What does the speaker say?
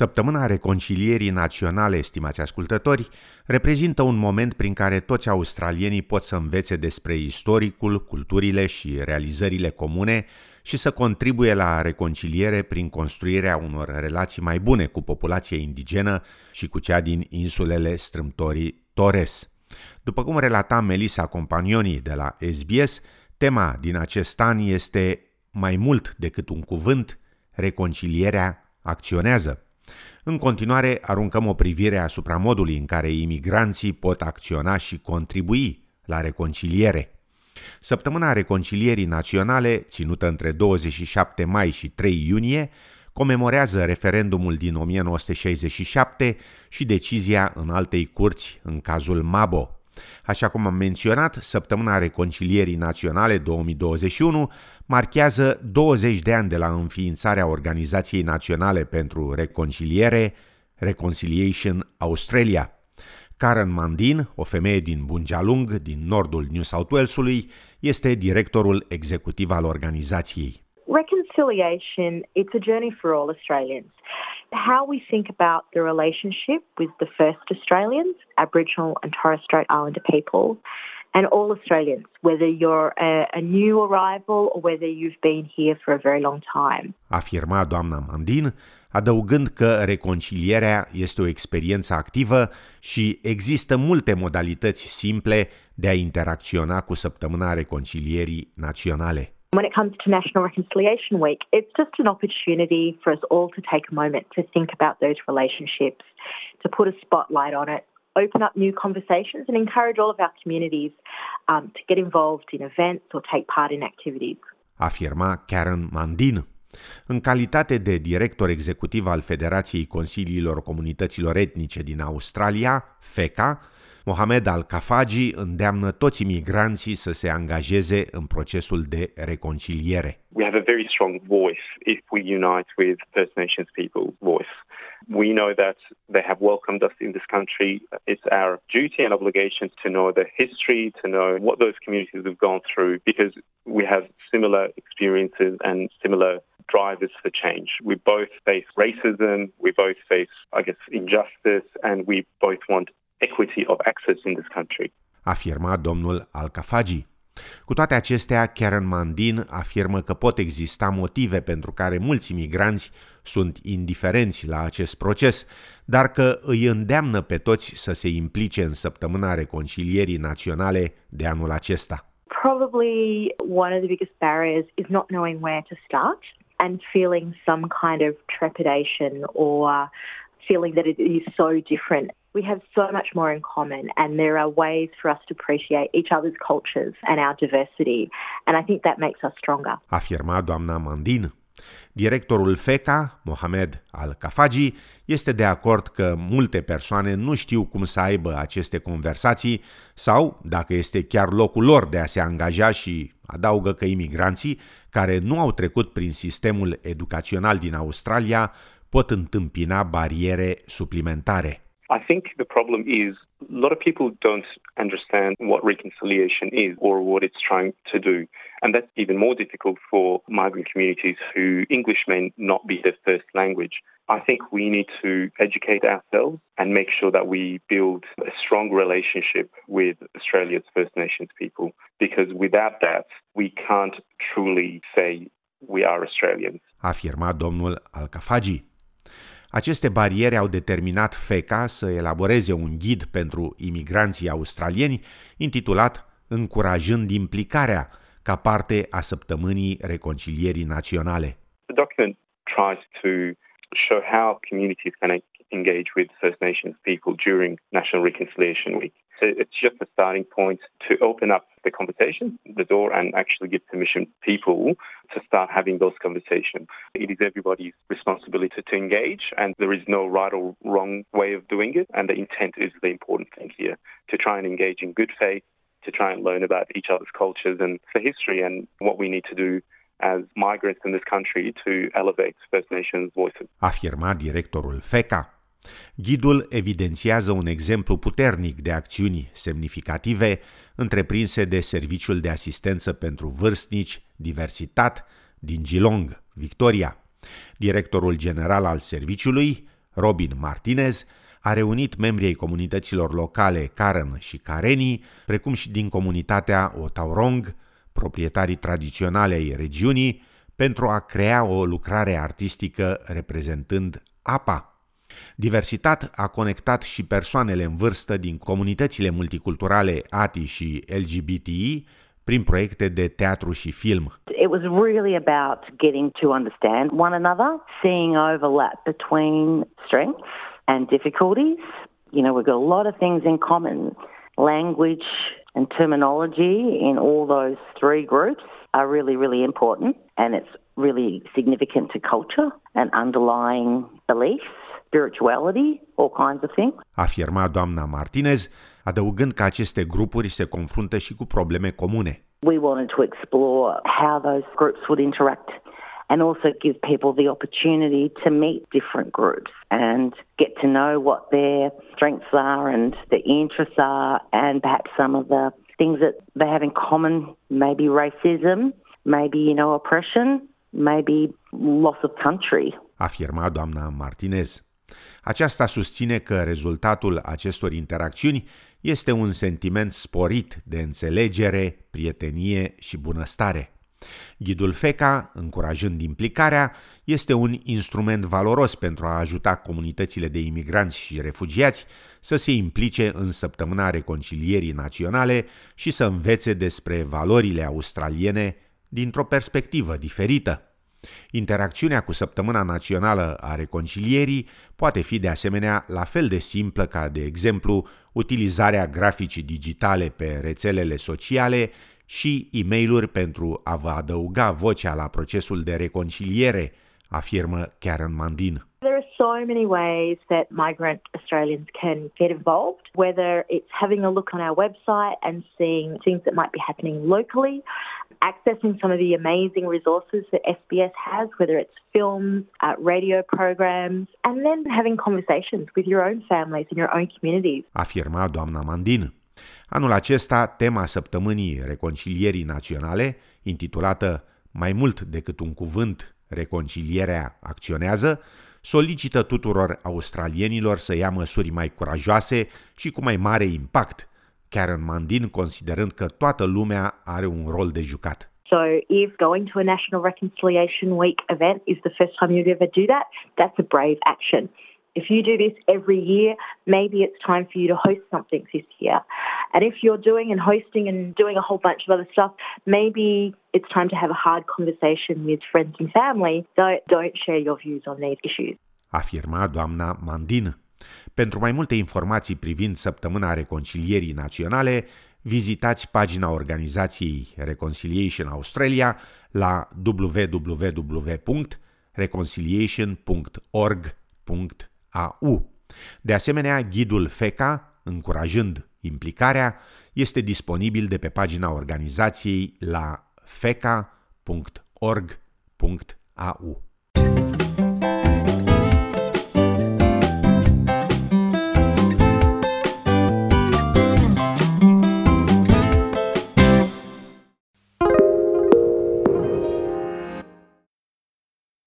Săptămâna Reconcilierii Naționale, estimați ascultători, reprezintă un moment prin care toți australienii pot să învețe despre istoricul, culturile și realizările comune și să contribuie la reconciliere prin construirea unor relații mai bune cu populația indigenă și cu cea din insulele strâmtorii Torres. După cum relata Melissa Companioni de la SBS, tema din acest an este mai mult decât un cuvânt, reconcilierea acționează. În continuare, aruncăm o privire asupra modului în care imigranții pot acționa și contribui la reconciliere. Săptămâna Reconcilierii Naționale, ținută între 27 mai și 3 iunie, comemorează referendumul din 1967 și decizia în altei curți în cazul Mabo. Așa cum am menționat, Săptămâna Reconcilierii Naționale 2021 marchează 20 de ani de la înființarea Organizației Naționale pentru Reconciliere, Reconciliation Australia. Karen Mandin, o femeie din Bunjalung, din nordul New South Walesului, este directorul executiv al organizației. Reconciliation, it's a journey for all Australians. How we think about the relationship with the first Australians, Aboriginal and Torres Strait Islander people, and all Australians, whether you're a, a, new arrival or whether you've been here for a very long time. Afirma doamna Mandin, adăugând că reconcilierea este o experiență activă și există multe modalități simple de a interacționa cu săptămâna reconcilierii naționale. When it comes to National Reconciliation Week, it's just an opportunity for us all to take a moment to think about those relationships, to put a spotlight on it, open up new conversations, and encourage all of our communities um, to get involved in events or take part in activities. Afirma Karen Mandin. În calitate de director executiv al Federației Consiliilor Comunităților Etnice din Australia, FECA, Mohamed Al-Kafaji îndeamnă toți imigranții să se angajeze în procesul de reconciliere. We have a very strong voice if we unite with First Nations people's voice. We know that they have welcomed us in this country. It's our duty and obligation to know the history, to know what those communities have gone through, because we have similar experiences and similar drivers for change. We both face racism, we both face, I guess, injustice, and we both want equity of access in this country. Afirma domnul Al-Kafaji. Cu toate acestea, Karen Mandin afirmă că pot exista motive pentru care mulți imigranți sunt indiferenți la acest proces, dar că îi îndeamnă pe toți să se implice în săptămâna reconcilierii naționale de anul acesta. Probably one of the biggest barriers is not knowing where to start and feeling some kind of trepidation or feeling that it is so different we have so much more in common and there are ways for us to appreciate each other's cultures and our diversity and I think that makes us stronger. Afirma doamna Mandin. Directorul FECA, Mohamed Al-Kafaji, este de acord că multe persoane nu știu cum să aibă aceste conversații sau, dacă este chiar locul lor de a se angaja și adaugă că imigranții care nu au trecut prin sistemul educațional din Australia pot întâmpina bariere suplimentare. I think the problem is a lot of people don't understand what reconciliation is or what it's trying to do. And that's even more difficult for migrant communities who English may not be their first language. I think we need to educate ourselves and make sure that we build a strong relationship with Australia's First Nations people because without that, we can't truly say we are Australians. Afirma domnul Alcafagi. Aceste bariere au determinat FECA să elaboreze un ghid pentru imigranții australieni intitulat Încurajând implicarea ca parte a săptămânii reconcilierii naționale. The document tries to show how communities can engage with First Nations people during National Reconciliation Week. So it's just a starting point to open up the conversation, the door, and actually give permission people to start having those conversations. It is everybody's responsibility to engage, and there is no right or wrong way of doing it. And the intent is the important thing here to try and engage in good faith, to try and learn about each other's cultures and the history and what we need to do as migrants in this country to elevate First Nations voices. Afirma directorul FECA, Ghidul evidențiază un exemplu puternic de acțiuni semnificative întreprinse de Serviciul de Asistență pentru Vârstnici Diversitat din Geelong, Victoria. Directorul general al serviciului, Robin Martinez a reunit membrii ai comunităților locale Karen și Kareni, precum și din comunitatea Otaurong, proprietarii tradiționale ai regiunii, pentru a crea o lucrare artistică reprezentând apa. Diversitat a conectat și persoanele în vârstă din comunitățile multiculturale ATI și LGBTI prin proiecte de teatru și film. It was really about getting to understand one another, seeing overlap between strengths and difficulties. You know, we've got a lot of things in common. Language and terminology in all those three groups are really, really important, and it's really significant to culture and underlying beliefs, spirituality, all kinds of things. Afirma doamna Martinez, adăugând că aceste grupuri se confruntă și cu probleme comune. We wanted to explore how those groups would interact and also give people the opportunity to meet different groups and get to know what their strengths are and their interests are and perhaps some of the things that they have in common, maybe racism, maybe, you know, oppression, maybe loss of country. Afirma doamna Martinez. Aceasta susține că rezultatul acestor interacțiuni este un sentiment sporit de înțelegere, prietenie și bunăstare. Ghidul FECA, încurajând implicarea, este un instrument valoros pentru a ajuta comunitățile de imigranți și refugiați să se implice în săptămâna reconcilierii naționale și să învețe despre valorile australiene dintr-o perspectivă diferită. Interacțiunea cu Săptămâna Națională a Reconcilierii poate fi de asemenea la fel de simplă ca, de exemplu, utilizarea graficii digitale pe rețelele sociale și e mail pentru a vă adăuga vocea la procesul de reconciliere, afirmă Karen Mandin. There are so many ways that migrant Australians can get involved, whether it's having a look on our website and seeing things that might be happening locally, accessing some of the amazing resources that SBS has, whether it's films, uh, radio programs, and then having conversations with your own families and your own communities. Afirma doamna Mandin. Anul acesta, tema săptămânii reconcilierii naționale, intitulată Mai mult decât un cuvânt, reconcilierea acționează, solicită tuturor australienilor să ia măsuri mai curajoase și cu mai mare impact, Karen Mandin considerând că toată lumea are un rol de jucat. So if going to a National Reconciliation Week event is the first time you'd ever do that, that's a brave action. If you do this every year, maybe it's time for you to host something this year. And if you're doing and hosting and doing a whole bunch of other stuff, maybe it's time to have a hard conversation with friends and family that don't share your views on these issues. Afirma doamna Mandin. Pentru mai multe informații privind Săptămâna Reconcilierii Naționale, vizitați pagina organizației Reconciliation Australia la www.reconciliation.org.au. De asemenea, ghidul FECA, încurajând implicarea, este disponibil de pe pagina organizației la feca.org.au.